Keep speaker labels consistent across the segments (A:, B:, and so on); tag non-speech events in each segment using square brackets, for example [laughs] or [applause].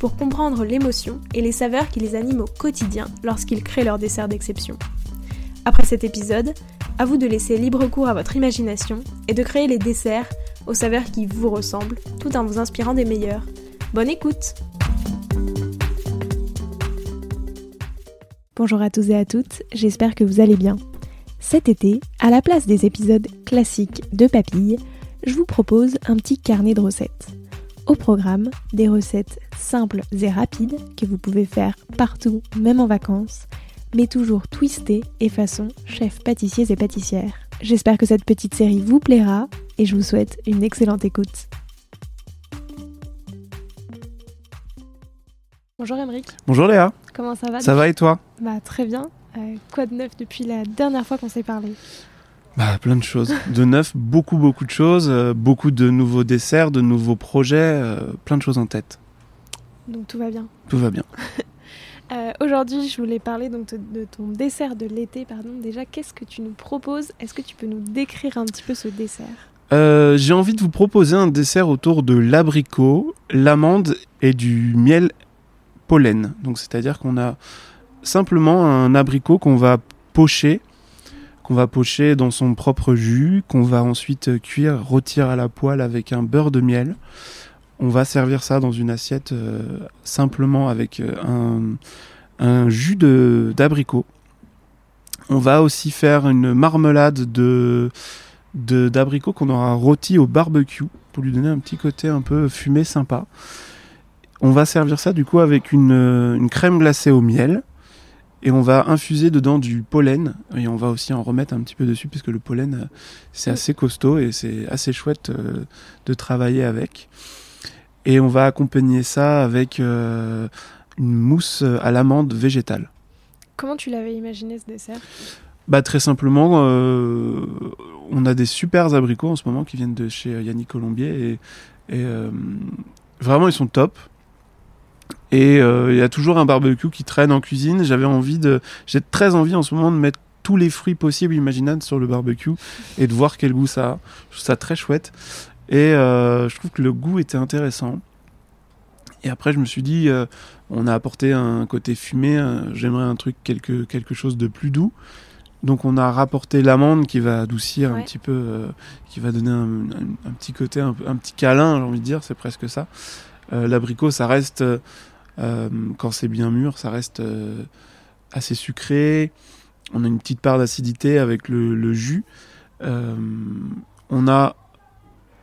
A: pour comprendre l'émotion et les saveurs qui les animent au quotidien lorsqu'ils créent leur dessert d'exception. Après cet épisode, à vous de laisser libre cours à votre imagination et de créer les desserts aux saveurs qui vous ressemblent tout en vous inspirant des meilleurs. Bonne écoute Bonjour à tous et à toutes, j'espère que vous allez bien. Cet été, à la place des épisodes classiques de Papille, je vous propose un petit carnet de recettes. Au programme, des recettes simples et rapides que vous pouvez faire partout, même en vacances, mais toujours twistées et façon chef pâtissiers et pâtissières. J'espère que cette petite série vous plaira et je vous souhaite une excellente écoute. Bonjour Emeric.
B: Bonjour Léa.
A: Comment ça va
B: Ça va et toi?
A: Bah très bien. Euh, quoi de neuf depuis la dernière fois qu'on s'est parlé?
B: Bah plein de choses. De neuf, beaucoup beaucoup de choses, euh, beaucoup de nouveaux desserts, de nouveaux projets, euh, plein de choses en tête.
A: Donc tout va bien.
B: Tout va bien. [laughs]
A: Euh, Aujourd'hui, je voulais parler donc de, de ton dessert de l'été. Pardon. Déjà, qu'est-ce que tu nous proposes? Est-ce que tu peux nous décrire un petit peu ce dessert?
B: J'ai envie de vous proposer un dessert autour de l'abricot, l'amande et du miel pollen. Donc c'est-à-dire qu'on a simplement un abricot qu'on va pocher, qu'on va pocher dans son propre jus, qu'on va ensuite cuire, rôtir à la poêle avec un beurre de miel. On va servir ça dans une assiette euh, simplement avec euh, un, jus d'abricot. On va aussi faire une marmelade de d'abricots qu'on aura rôti au barbecue pour lui donner un petit côté un peu fumé sympa. On va servir ça du coup avec une crème glacée au miel et on va infuser dedans du pollen et on va aussi en remettre un petit peu dessus puisque le pollen euh, c'est assez costaud et c'est assez chouette euh, de travailler avec. Et on va accompagner ça avec euh, une mousse à l'amande végétale.
A: Comment tu l'avais imaginé ce dessert?
B: Bah très simplement, euh, on a des super abricots en ce moment qui viennent de chez Yannick Colombier et, et, vraiment ils sont top. Et euh, il y a toujours un barbecue qui traîne en cuisine. J'avais envie de, j'ai très envie en ce moment de mettre tous les fruits possibles imaginables sur le barbecue et de voir quel goût ça a. Je trouve ça très chouette et euh, je trouve que le goût était intéressant. Et après je me suis dit, euh, on a apporté un côté fumé. euh, J'aimerais un truc quelque quelque chose de plus doux. Donc on a rapporté l'amande qui va adoucir un petit peu, euh, qui va donner un, un- un petit côté, un, un petit câlin, j'ai envie de dire, c'est presque ça. Euh, L'abricot, ça reste, euh, euh, quand c'est bien mûr, ça reste euh, assez sucré. On a une petite part d'acidité avec le, jus. Euh, on a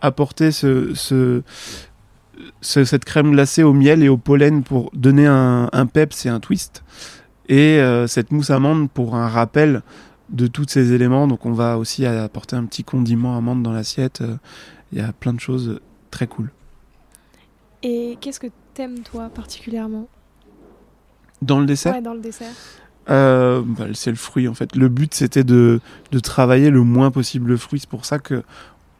B: apporté ce, ce- ce- cette crème glacée au miel et au pollen pour donner un, un peps et un twist et euh, cette mousse amande pour un rappel de tous ces éléments. Donc on va aussi apporter un petit condiment amande dans l'assiette. Euh, Il y a plein de choses très cool.
A: Et qu'est-ce que t'aimes toi particulièrement
B: Dans le dessert,
A: Ouais, dans le dessert.
B: euh, bah, c'est le fruit en fait. Le but c'était de, de travailler le moins possible le fruit. C'est pour ça que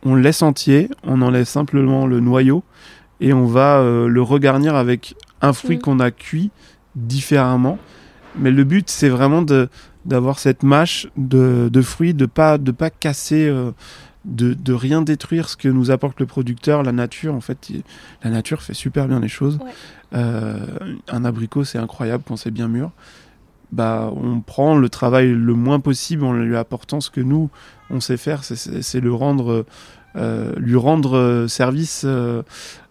B: on le laisse entier, on enlève simplement le noyau et on va euh, le regarnir avec un fruit
A: Mhm.
B: qu'on a cuit différemment. Mais le but c'est vraiment d'avoir cette mâche de, de fruits, de pas de pas casser, euh, de, de rien détruire ce que nous apporte le producteur, la nature. En fait, il- la nature fait super bien les choses.
A: Ouais.
B: Euh, un abricot c'est incroyable quand c'est bien mûr. Bah, on prend le travail le moins possible en lui apportant ce que nous on sait faire, c'est- le rendre, euh, lui rendre euh, service, euh,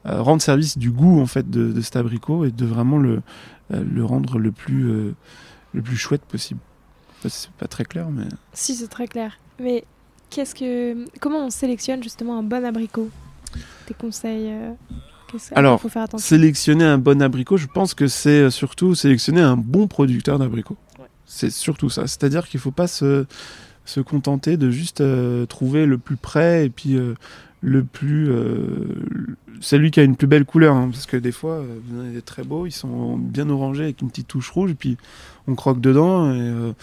B: rendre service du goût en fait de, de cet abricot et de vraiment le, le rendre le plus, le plus chouette possible. C'est pas très clair, mais
A: Si, c'est très clair. Mais qu'est-ce que, comment on sélectionne justement un bon abricot? Tes conseils euh,
B: Alors,
A: faut faire attention.
B: sélectionner un bon abricot, je pense que c'est euh, surtout sélectionner un bon producteur d'abricots.
A: Ouais.
B: C'est surtout ça. C'est-à-dire qu'il faut pas se, se contenter de juste euh, trouver le plus près et puis euh, le plus. celui qui a une plus belle couleur, hein, parce que des fois, en avez des très beaux, ils sont bien orangés avec une petite touche rouge, et puis on croque dedans, et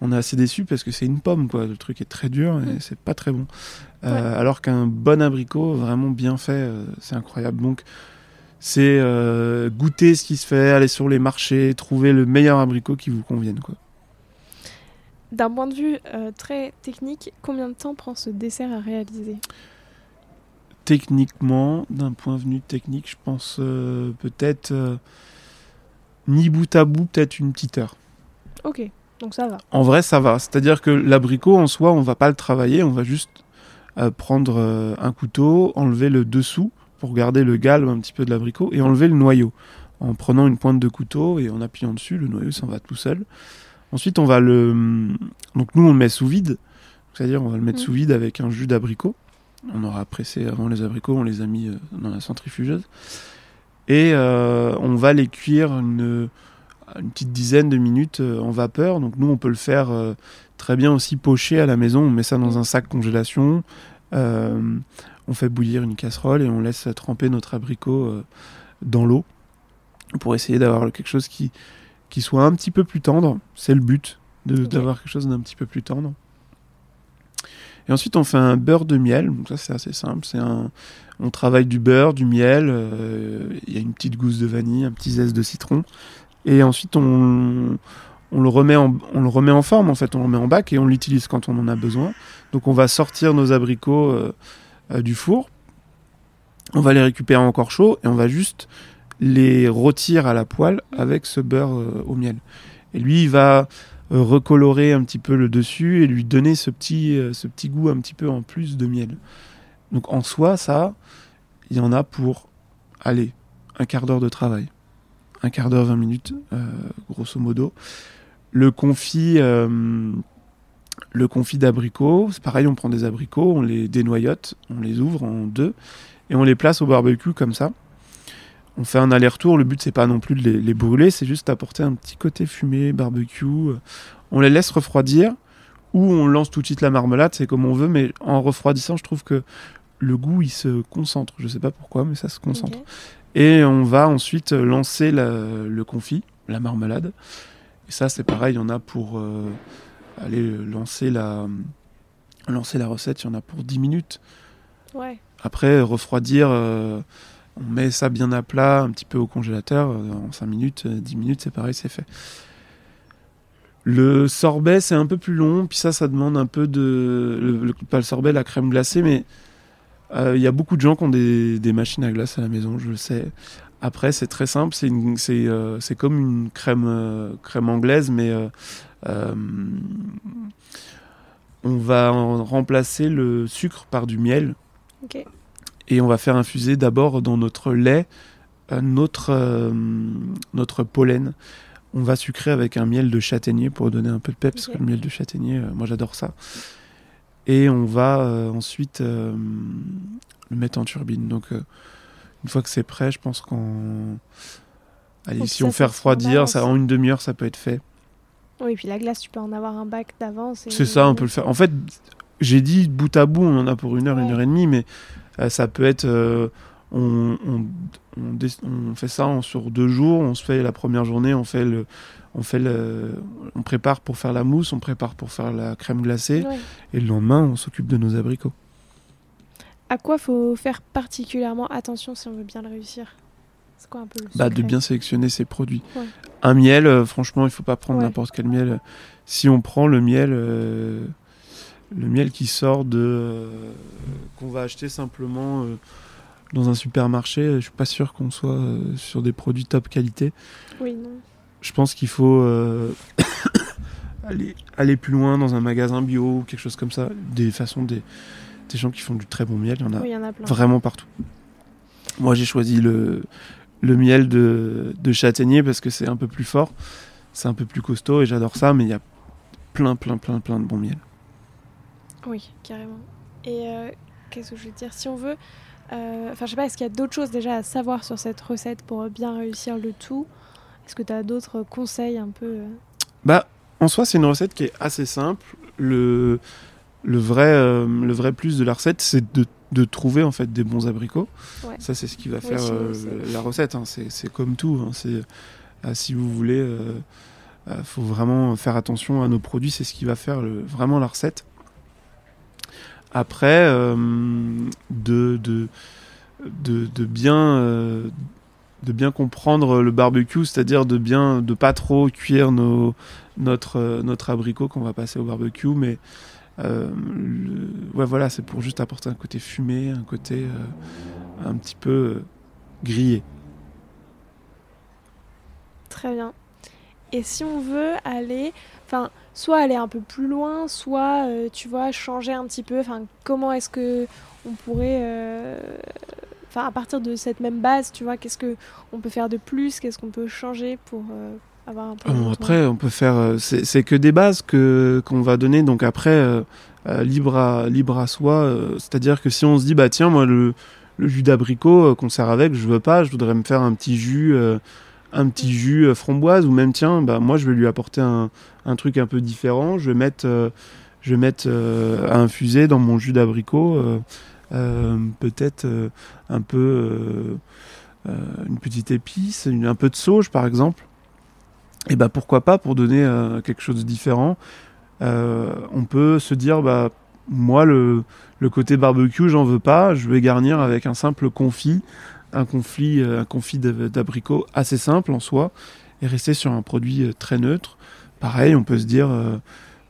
B: on est assez déçu parce que c'est une pomme, quoi. Le truc est très dur et c'est pas très bon. Alors qu'un bon abricot, vraiment bien fait, c'est incroyable. Donc, c'est goûter ce qui se fait, aller sur les marchés, trouver le meilleur abricot qui vous convienne, quoi.
A: D'un point de vue euh, très technique, combien de temps prend ce dessert à réaliser?
B: Techniquement, d'un point de vue technique, je pense euh, peut-être euh, ni bout à bout, peut-être une petite heure.
A: Ok, donc ça va.
B: En vrai, ça va. C'est-à-dire que l'abricot en soi, on va pas le travailler, on va juste prendre un couteau, enlever le dessous pour garder le galbe un petit peu de l'abricot et enlever le noyau. En prenant une pointe de couteau et en appuyant dessus, le noyau s'en va tout seul. Ensuite, on va le. Donc, nous, on le met sous vide. C'est-à-dire, on va le mettre mm. sous vide avec un jus d'abricot. On aura pressé avant les abricots, on les a mis euh, dans la centrifugeuse. Et euh, on va les cuire une, une, petite dizaine de minutes euh, en vapeur. Donc, nous, on peut le faire très bien aussi poché à la maison. On met ça dans un sac congélation. on fait bouillir une casserole et on laisse tremper notre abricot dans l'eau pour essayer d'avoir quelque chose qui, qui soit un petit peu plus tendre. C'est le but, d'avoir quelque chose d'un petit peu plus tendre. Et ensuite, on fait un beurre de miel. Donc ça, c'est assez simple. C'est un, on travaille du beurre, du miel. Euh, il y a une petite gousse de vanille, un petit zeste de citron. Et ensuite, on, on le remet en, on le remet en forme. En fait, on le remet en bac et on l'utilise quand on en a besoin. Donc, on va sortir nos abricots euh, euh, du four. On va les récupérer encore chauds et on va juste les rôtir à la poêle avec ce beurre au miel. Et lui, il va recolorer un petit peu le dessus et lui donner ce petit, euh, ce petit goût un petit peu en plus de miel. Donc en soi, ça, il y en a pour, aller un quart d'heure de travail. Un quart d'heure, 20 minutes, grosso modo. Le confit, le confit d'abricots, c'est pareil, on prend des abricots, on les dénoyote, on les ouvre en deux et on les place au barbecue comme ça on fait un aller-retour. Le but, c'est pas non plus de les, brûler, c'est juste apporter un petit côté fumé, barbecue. On les laisse refroidir ou on lance tout de suite la marmelade, c'est comme on veut, mais en refroidissant, je trouve que le goût, il se concentre. Je sais pas pourquoi, mais ça se concentre. Et on va ensuite lancer le confit, la marmelade. Et ça, c'est pareil, il y en a pour euh, aller lancer la, lancer la recette, il y en a pour 10 minutes.
A: Ouais.
B: Après, refroidir. Euh, on met ça bien à plat, un petit peu au congélateur, euh, en 5 minutes, 10 euh, minutes, c'est pareil, c'est fait. Le sorbet, c'est un peu plus long, puis ça, ça demande un peu de. Le, pas le sorbet, la crème glacée, mais euh, il y a beaucoup de gens qui ont des, machines à glace à la maison, je le sais. Après, c'est très simple, c'est comme une crème, crème anglaise, mais on va remplacer le sucre par du miel. Et on va faire infuser d'abord dans notre lait euh, notre, euh, notre pollen. On va sucrer avec un miel de châtaignier pour donner un peu de peps, parce que le miel de châtaignier, euh, moi j'adore ça. Et on va ensuite le mettre en turbine. Donc une fois que c'est prêt, je pense qu'en... Allez, si on fait refroidir, ça, en une demi-heure, ça peut être fait.
A: Oui, puis la glace, tu peux en avoir un bac d'avance.
B: C'est ça, on peut le faire. En fait, j'ai dit bout à bout, on en a pour une heure, une heure et demie, mais ça peut être. Euh, on, on, fait ça sur deux jours. On se fait la première journée, on fait le, on fait le, on prépare pour faire la mousse, on prépare pour faire la crème glacée, et le lendemain, on s'occupe de nos abricots.
A: À quoi faut faire particulièrement attention si on veut bien le réussir? C'est quoi un peu
B: bah, De bien sélectionner ses produits. Un miel, euh, franchement, il faut pas prendre n'importe quel miel. Si on prend le miel le miel qui sort de euh, qu'on va acheter simplement euh, dans un supermarché. Je suis pas sûr qu'on soit euh, sur des produits top qualité.
A: Oui, non.
B: Je pense qu'il faut [coughs] aller, aller plus loin dans un magasin bio ou quelque chose comme ça. Des façons des, des gens qui font du très bon miel, il y en a,
A: y en a
B: vraiment partout. Moi, j'ai choisi le, le miel de, de châtaignier parce que c'est un peu plus fort, c'est un peu plus costaud et j'adore ça, mais il y a plein, plein, plein, plein de bons miels.
A: Oui, carrément. Et euh, qu'est-ce que je veux dire? Si on veut. Euh, enfin, je sais pas, est-ce qu'il y a d'autres choses déjà à savoir sur cette recette pour bien réussir le tout? Est-ce que tu as d'autres conseils un peu euh?
B: Bah, en soi, c'est une recette qui est assez simple. Le, le, vrai, le vrai plus de la recette, c'est de de trouver en fait des bons abricots.
A: Ouais.
B: Ça, c'est ce qui va faire euh, la recette. hein. C'est comme tout. hein. C'est euh, si vous voulez, euh, euh, faut vraiment faire attention à nos produits. C'est ce qui va faire le- vraiment la recette. Après, euh, de, de, de, de bien euh, de bien comprendre le barbecue, c'est-à-dire de bien de pas trop cuire nos, notre notre abricot qu'on va passer au barbecue, mais euh, voilà, c'est pour juste apporter un côté fumé, un côté un petit peu grillé.
A: Très bien. Et si on veut aller, enfin, soit aller un peu plus loin, soit, euh, tu vois, changer un petit peu, enfin, comment est-ce que on pourrait, euh, enfin, à partir de cette même base, tu vois, qu'est-ce que on peut faire de plus, qu'est-ce qu'on peut changer pour euh, avoir un peu.
B: Après, on peut faire. C'est que des bases que qu'on va donner. Donc après, libre à libre à soi. C'est-à-dire que si on se dit bah tiens moi le, le jus d'abricot qu'on sert avec, je veux pas. Je voudrais me faire un petit jus, un petit jus euh, framboise ou même tiens bah moi je vais lui apporter un, un truc un peu différent. Je vais mettre euh, je vais mettre euh, infuser dans mon jus d'abricot euh, euh, peut-être euh, un peu euh, euh, une petite épice, un peu de sauge par exemple. Et bah pourquoi pas pour donner euh, quelque chose de différent. euh, on peut se dire bah moi le, le côté barbecue j'en veux pas, je vais garnir avec un simple confit, un confit, euh, un confit d'ab- d'abricot assez simple en soi et rester sur un produit euh, très neutre. Pareil, on peut se dire euh,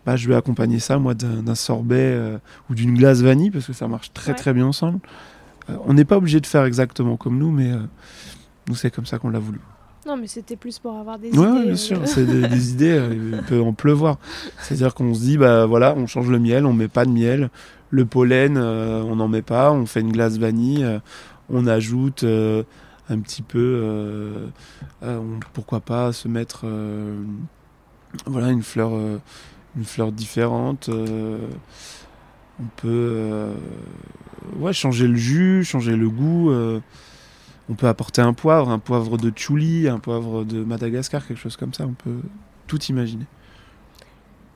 B: bah je vais accompagner ça moi d'un sorbet euh, ou d'une glace vanille parce que ça marche très
A: Ouais.
B: très bien ensemble. Euh, on n'est pas obligé de faire exactement comme nous, mais nous c'est comme ça qu'on l'a voulu.
A: Non, mais c'était plus pour avoir des
B: Ouais,
A: idées.
B: bien
A: euh,
B: sûr, c'est des, des [laughs] idées, il peut en pleuvoir. C'est-à-dire qu'on se dit, bah voilà, on change le miel, on met pas de miel, le pollen, euh, on n'en met pas, on fait une glace vanille, euh, on ajoute euh, un petit peu, euh, euh, pourquoi pas se mettre, voilà, une fleur, différente. on peut, changer le jus, changer le goût. on peut apporter un poivre, un poivre de Tchouli, un poivre de Madagascar, quelque chose comme ça. On peut tout imaginer.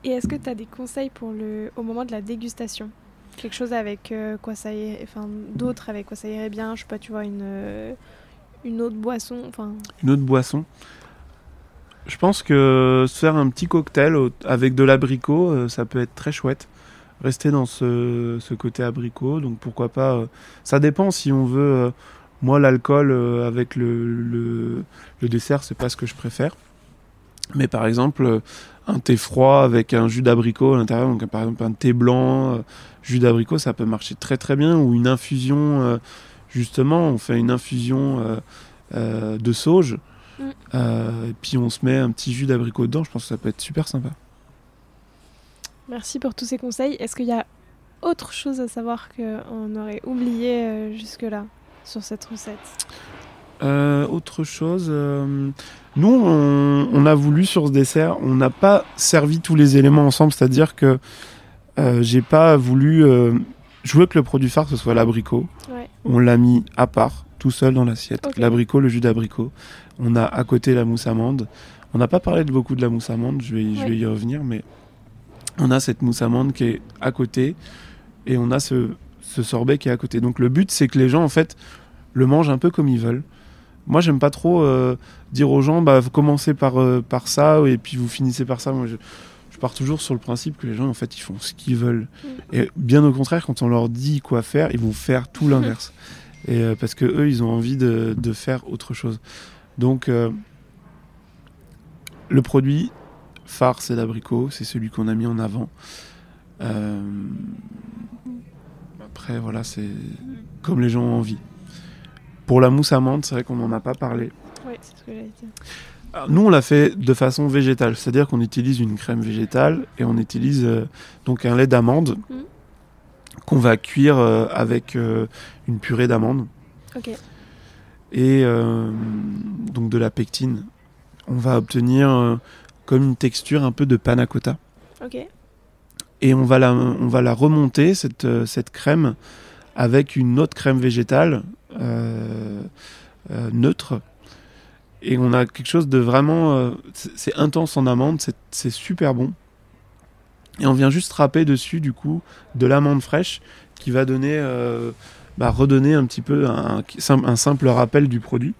A: Et est-ce que tu as des conseils pour le au moment de la dégustation? Quelque chose avec euh, quoi ça irait, enfin d'autres avec quoi ça irait bien, je sais pas, tu vois une euh, une autre boisson, enfin
B: Une autre boisson. Je pense que se faire un petit cocktail avec de l'abricot, euh, ça peut être très chouette. Rester dans ce, ce côté abricot, donc pourquoi pas. ça dépend si on veut. moi, l'alcool avec le, le, le dessert, c'est pas ce que je préfère. Mais par exemple, euh, un thé froid avec un jus d'abricot à l'intérieur, donc par exemple un thé blanc, euh, jus d'abricot, ça peut marcher très très bien. Ou une infusion, euh, justement, on fait une infusion euh, de sauge.
A: Mm.
B: Et puis on se met un petit jus d'abricot dedans, je pense que ça peut être super sympa.
A: merci pour tous ces conseils. Est-ce qu'il y a autre chose à savoir qu'on aurait oublié jusque-là sur cette recette?
B: Euh, autre chose, euh, nous on, on a voulu sur ce dessert, on n'a pas servi tous les éléments ensemble, c'est-à-dire que euh, j'ai pas voulu. je voulais que le produit phare ce soit l'abricot.
A: Ouais.
B: On l'a mis à part, tout seul dans l'assiette. L'abricot, le jus d'abricot. On a à côté la mousse amande. On n'a pas parlé de beaucoup de la mousse amande, je vais, je
A: Ouais.
B: vais y revenir, mais on a cette mousse amande qui est à côté et on a ce, ce sorbet qui est à côté. Donc le but, c'est que les gens, en fait, le mangent un peu comme ils veulent. Moi, j'aime pas trop euh, dire aux gens, bah, vous commencez par, euh, par ça et puis vous finissez par ça. Moi, je, je pars toujours sur le principe que les gens, en fait, ils font ce qu'ils veulent.
A: Mm.
B: Et bien au contraire, quand on leur dit quoi faire, ils vont faire tout l'inverse. Et euh, parce que eux, ils ont envie de, de faire autre chose. Donc, le produit phare, c'est l'abricot, c'est celui qu'on a mis en avant. Après, voilà, c'est comme les gens ont envie. Pour la mousse amande, c'est vrai qu'on n'en a pas parlé.
A: Oui, c'est ce que j'allais dire.
B: Alors, nous, on l'a fait de façon végétale, c'est-à-dire qu'on utilise une crème végétale et on utilise euh, donc un lait d'amande
A: Mhm.
B: qu'on va cuire euh, avec euh, une purée d'amande et donc de la pectine. On va obtenir comme une texture un peu de panna cotta
A: Ok.
B: et on va la, on va la remonter cette, cette crème avec une autre crème végétale neutre et on a quelque chose de vraiment euh, c'est intense en amande c'est- super bon et on vient juste râper dessus du coup de l'amande fraîche qui va donner, euh, bah, redonner un petit peu un, simple rappel du produit.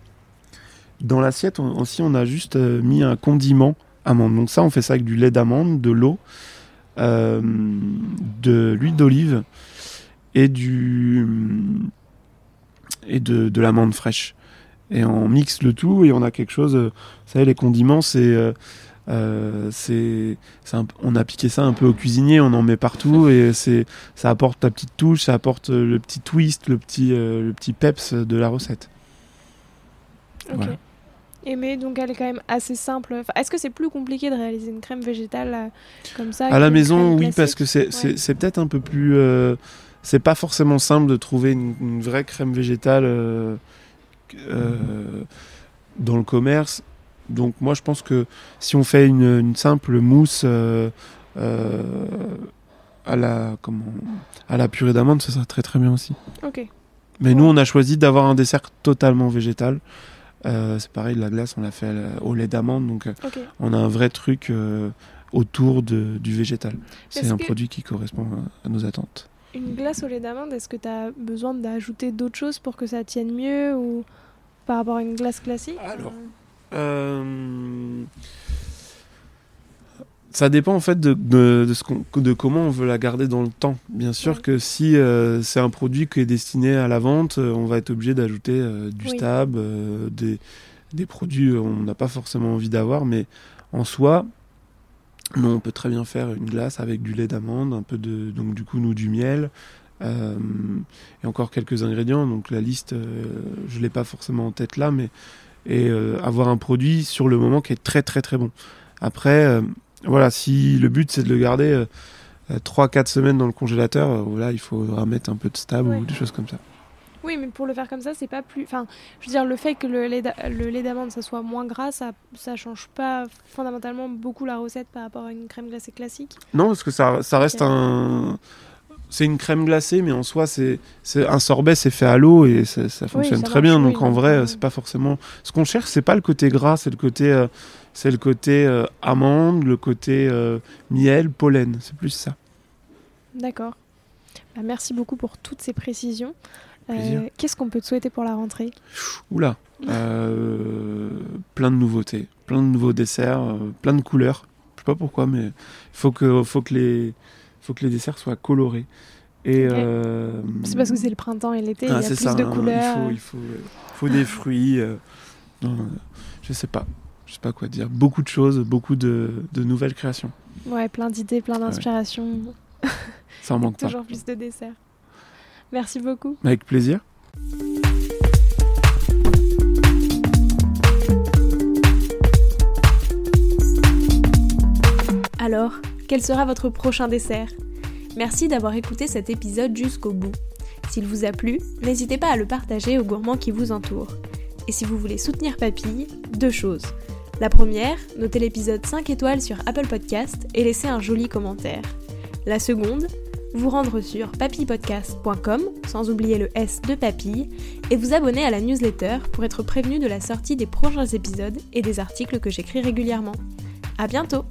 B: Dans l'assiette aussi, on a juste euh, mis un condiment amande. Donc ça, on fait ça avec du lait d'amande, de l'eau, euh, de l'huile d'olive et du et de, de l'amande fraîche. Et on mixe le tout et on a quelque chose. Vous savez, les condiments, c'est euh, c'est, on a piqué ça un peu au cuisinier, on en met partout et c'est, ça apporte ta petite touche, ça apporte le petit twist, le petit, euh, le petit peps de la recette.
A: Ok. Et mais donc elle est quand même assez simple. est-ce que c'est plus compliqué de réaliser une crème végétale euh, comme ça
B: À la maison, oui, parce que c'est, c'est, peut-être un peu plus. C'est pas forcément simple de trouver une, vraie crème végétale dans le commerce. Donc moi je pense que si on fait une, simple mousse euh, euh, à la comment à la purée d'amande, ça serait très très bien aussi.
A: Ok.
B: Mais nous on a choisi d'avoir un dessert totalement végétal. Euh, c'est pareil, la glace on l'a fait au lait d'amande, donc on a un vrai truc autour de, du végétal. C'est un produit qui correspond à, nos attentes.
A: Une glace au lait d'amande, est-ce que tu as besoin d'ajouter d'autres choses pour que ça tienne mieux ou par rapport à une glace classique
B: Alors, euh, ça dépend en fait de, de, ce de, comment on veut la garder dans le temps. Bien sûr que si euh, c'est un produit qui est destiné à la vente, euh, on va être obligé d'ajouter du stab, des, des, produits on n'a pas forcément envie d'avoir, mais en soi, non, on peut très bien faire une glace avec du lait d'amande, un peu de donc du coup nous du miel. et encore quelques ingrédients, donc la liste, je l'ai pas forcément en tête là, mais et euh, avoir un produit sur le moment qui est très très très bon. Après, euh, voilà, si le but c'est de le garder 3-4 euh, semaines dans le congélateur, voilà, il faudra mettre un peu de stable ou des choses comme ça.
A: Oui, mais pour le faire comme ça, c'est pas plus. Enfin, je veux dire, le fait que le lait d'amande ça soit moins gras, ça, ça change pas fondamentalement beaucoup la recette par rapport à une crème glacée classique.
B: Non, parce que ça, ça reste un c'est une crème glacée, mais en soi, c'est un sorbet, c'est fait à l'eau et ça, fonctionne très bien. donc en vrai, c'est pas forcément. Ce qu'on cherche, c'est pas le côté gras, c'est le côté, euh, c'est le côté euh, amande, le côté euh, miel, pollen. C'est plus ça.
A: D'accord. Bah, merci beaucoup pour toutes ces précisions. Qu'est-ce qu'on peut te souhaiter pour la rentrée?
B: Oula, plein de nouveautés, plein de nouveaux desserts, plein de couleurs. Je sais pas pourquoi, mais il faut que, faut que les faut que les desserts soient colorés. Et euh,
A: c'est parce que c'est le printemps et l'été, il y a ah, plus de hein. couleurs.
B: Il faut, il faut, des fruits. Euh, non, je sais pas. Je sais pas quoi dire. Beaucoup de choses, beaucoup de, de nouvelles créations.
A: Ouais, plein d'idées, plein d'inspirations.
B: Ça en [laughs] manque
A: pas. Toujours plus de desserts. Merci beaucoup.
B: Avec plaisir.
A: Alors, quel sera votre prochain dessert? Merci d'avoir écouté cet épisode jusqu'au bout. S'il vous a plu, n'hésitez pas à le partager aux gourmands qui vous entourent. Et si vous voulez soutenir Papille, deux choses. La première, notez l'épisode 5 étoiles sur Apple Podcast et laissez un joli commentaire. La seconde, vous rendre sur papillepodcast.com, sans oublier le S de papille, et vous abonner à la newsletter pour être prévenu de la sortie des prochains épisodes et des articles que j'écris régulièrement. À bientôt!